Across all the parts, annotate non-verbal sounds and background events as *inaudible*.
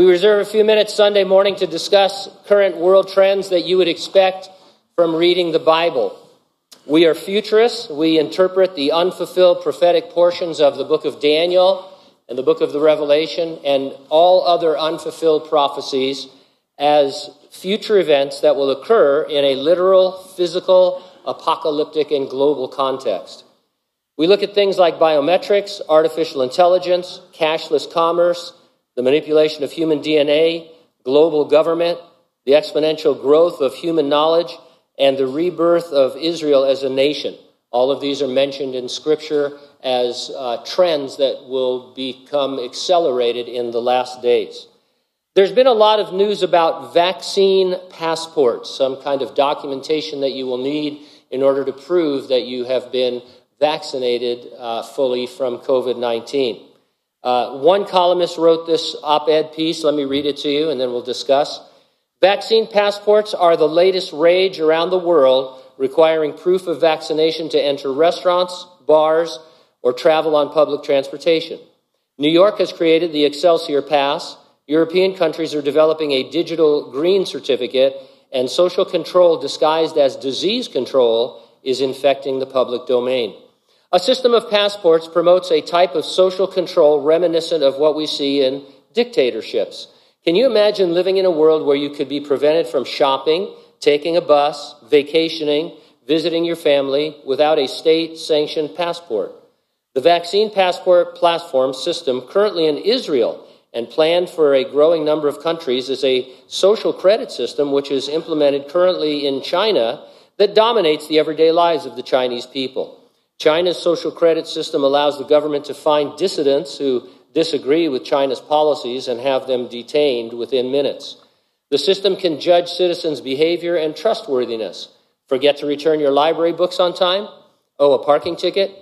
We reserve a few minutes Sunday morning to discuss current world trends that you would expect from reading the Bible. We are futurists. We interpret the unfulfilled prophetic portions of the book of Daniel and the book of the Revelation and all other unfulfilled prophecies as future events that will occur in a literal, physical, apocalyptic, and global context. We look at things like biometrics, artificial intelligence, cashless commerce, the manipulation of human DNA, global government, the exponential growth of human knowledge, and the rebirth of Israel as a nation. All of these are mentioned in Scripture as uh, trends that will become accelerated in the last days. There's been a lot of news about vaccine passports, some kind of documentation that you will need in order to prove that you have been vaccinated uh, fully from COVID 19. Uh, one columnist wrote this op ed piece. Let me read it to you and then we'll discuss. Vaccine passports are the latest rage around the world, requiring proof of vaccination to enter restaurants, bars, or travel on public transportation. New York has created the Excelsior Pass. European countries are developing a digital green certificate, and social control disguised as disease control is infecting the public domain. A system of passports promotes a type of social control reminiscent of what we see in dictatorships. Can you imagine living in a world where you could be prevented from shopping, taking a bus, vacationing, visiting your family without a state sanctioned passport? The vaccine passport platform system currently in Israel and planned for a growing number of countries is a social credit system which is implemented currently in China that dominates the everyday lives of the Chinese people. China's social credit system allows the government to find dissidents who disagree with China's policies and have them detained within minutes. The system can judge citizens' behavior and trustworthiness. Forget to return your library books on time? Owe a parking ticket?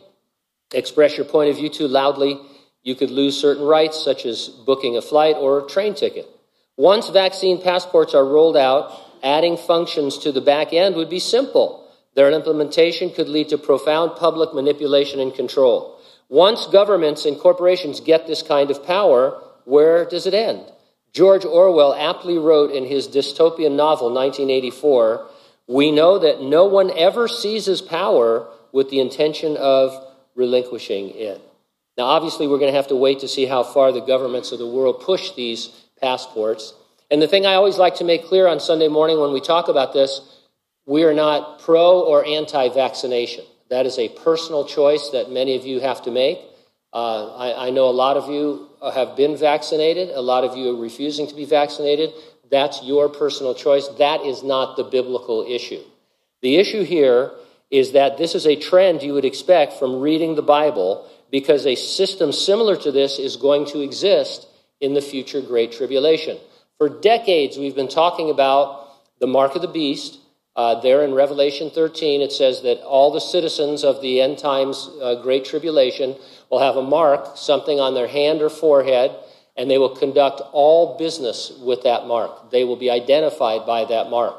Express your point of view too loudly? You could lose certain rights, such as booking a flight or a train ticket. Once vaccine passports are rolled out, adding functions to the back end would be simple. Their implementation could lead to profound public manipulation and control. Once governments and corporations get this kind of power, where does it end? George Orwell aptly wrote in his dystopian novel 1984 We know that no one ever seizes power with the intention of relinquishing it. Now, obviously, we're going to have to wait to see how far the governments of the world push these passports. And the thing I always like to make clear on Sunday morning when we talk about this we are not pro or anti vaccination. That is a personal choice that many of you have to make. Uh, I, I, know a lot of you have been vaccinated, a lot of you are refusing to be vaccinated. That's your personal choice. That is not the biblical issue. The issue here is that this is a trend you would expect from reading the Bible because a system similar to this is going to exist in the future Great Tribulation. For decades, we've been talking about the mark of the beast uh, there in Revelation 13, it says that all the citizens of the end times uh, great tribulation will have a mark, something on their hand or forehead, and they will conduct all business with that mark. They will be identified by that mark.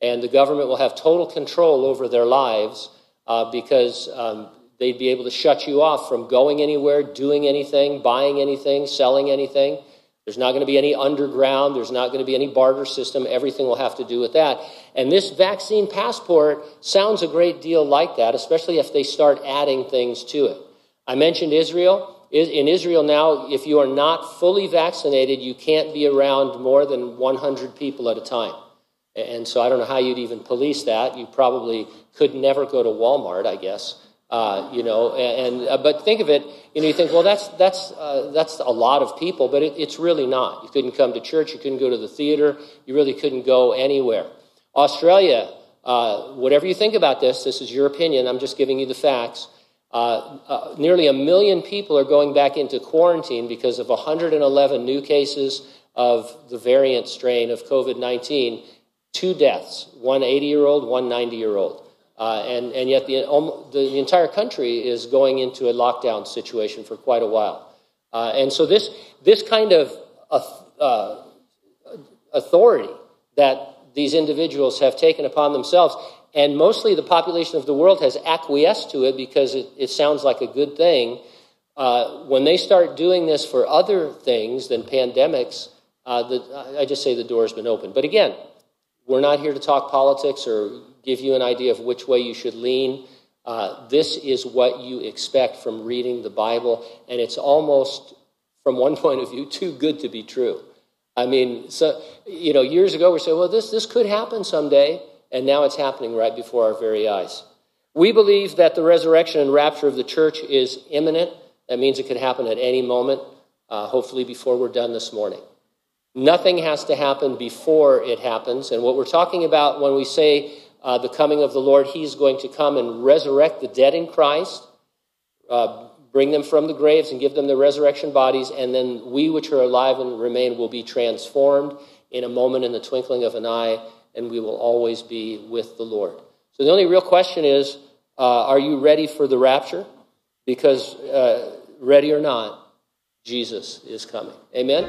And the government will have total control over their lives uh, because um, they'd be able to shut you off from going anywhere, doing anything, buying anything, selling anything. There's not going to be any underground. There's not going to be any barter system. Everything will have to do with that. And this vaccine passport sounds a great deal like that, especially if they start adding things to it. I mentioned Israel. In Israel now, if you are not fully vaccinated, you can't be around more than 100 people at a time. And so I don't know how you'd even police that. You probably could never go to Walmart, I guess. Uh, you know, and, and uh, but think of it, you know, you think, well, that's that's uh, that's a lot of people, but it, it's really not. You couldn't come to church, you couldn't go to the theater, you really couldn't go anywhere. Australia, uh, whatever you think about this, this is your opinion. I'm just giving you the facts. Uh, uh, nearly a million people are going back into quarantine because of 111 new cases of the variant strain of COVID 19. Two deaths, one 80 year old, one 90 year old. Uh, and, and yet the, um, the, the, entire country is going into a lockdown situation for quite a while. Uh, and so this, this kind of uh, authority that these individuals have taken upon themselves, and mostly the population of the world has acquiesced to it because it, it sounds like a good thing. Uh, when they start doing this for other things than pandemics, uh, the, I just say the door has been opened. But again, we're not here to talk politics or give you an idea of which way you should lean. Uh, this is what you expect from reading the Bible, and it's almost, from one *laughs* point of view, too good to be true. I mean, so you know, years ago we said, "Well, this this could happen someday," and now it's happening right before our very eyes. We believe that the resurrection and rapture of the church is imminent. That means it could happen at any moment, uh, hopefully before we're done this morning. Nothing has to happen before it happens. And what we're talking about when we say uh, the coming of the Lord, He's going to come and resurrect the dead in Christ, uh, bring them from the graves and give them the resurrection bodies, and then we which are alive and remain will be transformed in a moment in the twinkling of an eye, and we will always be with the Lord. So the only real question is uh, are you ready for the rapture? Because, uh, ready or not, Jesus is coming. Amen.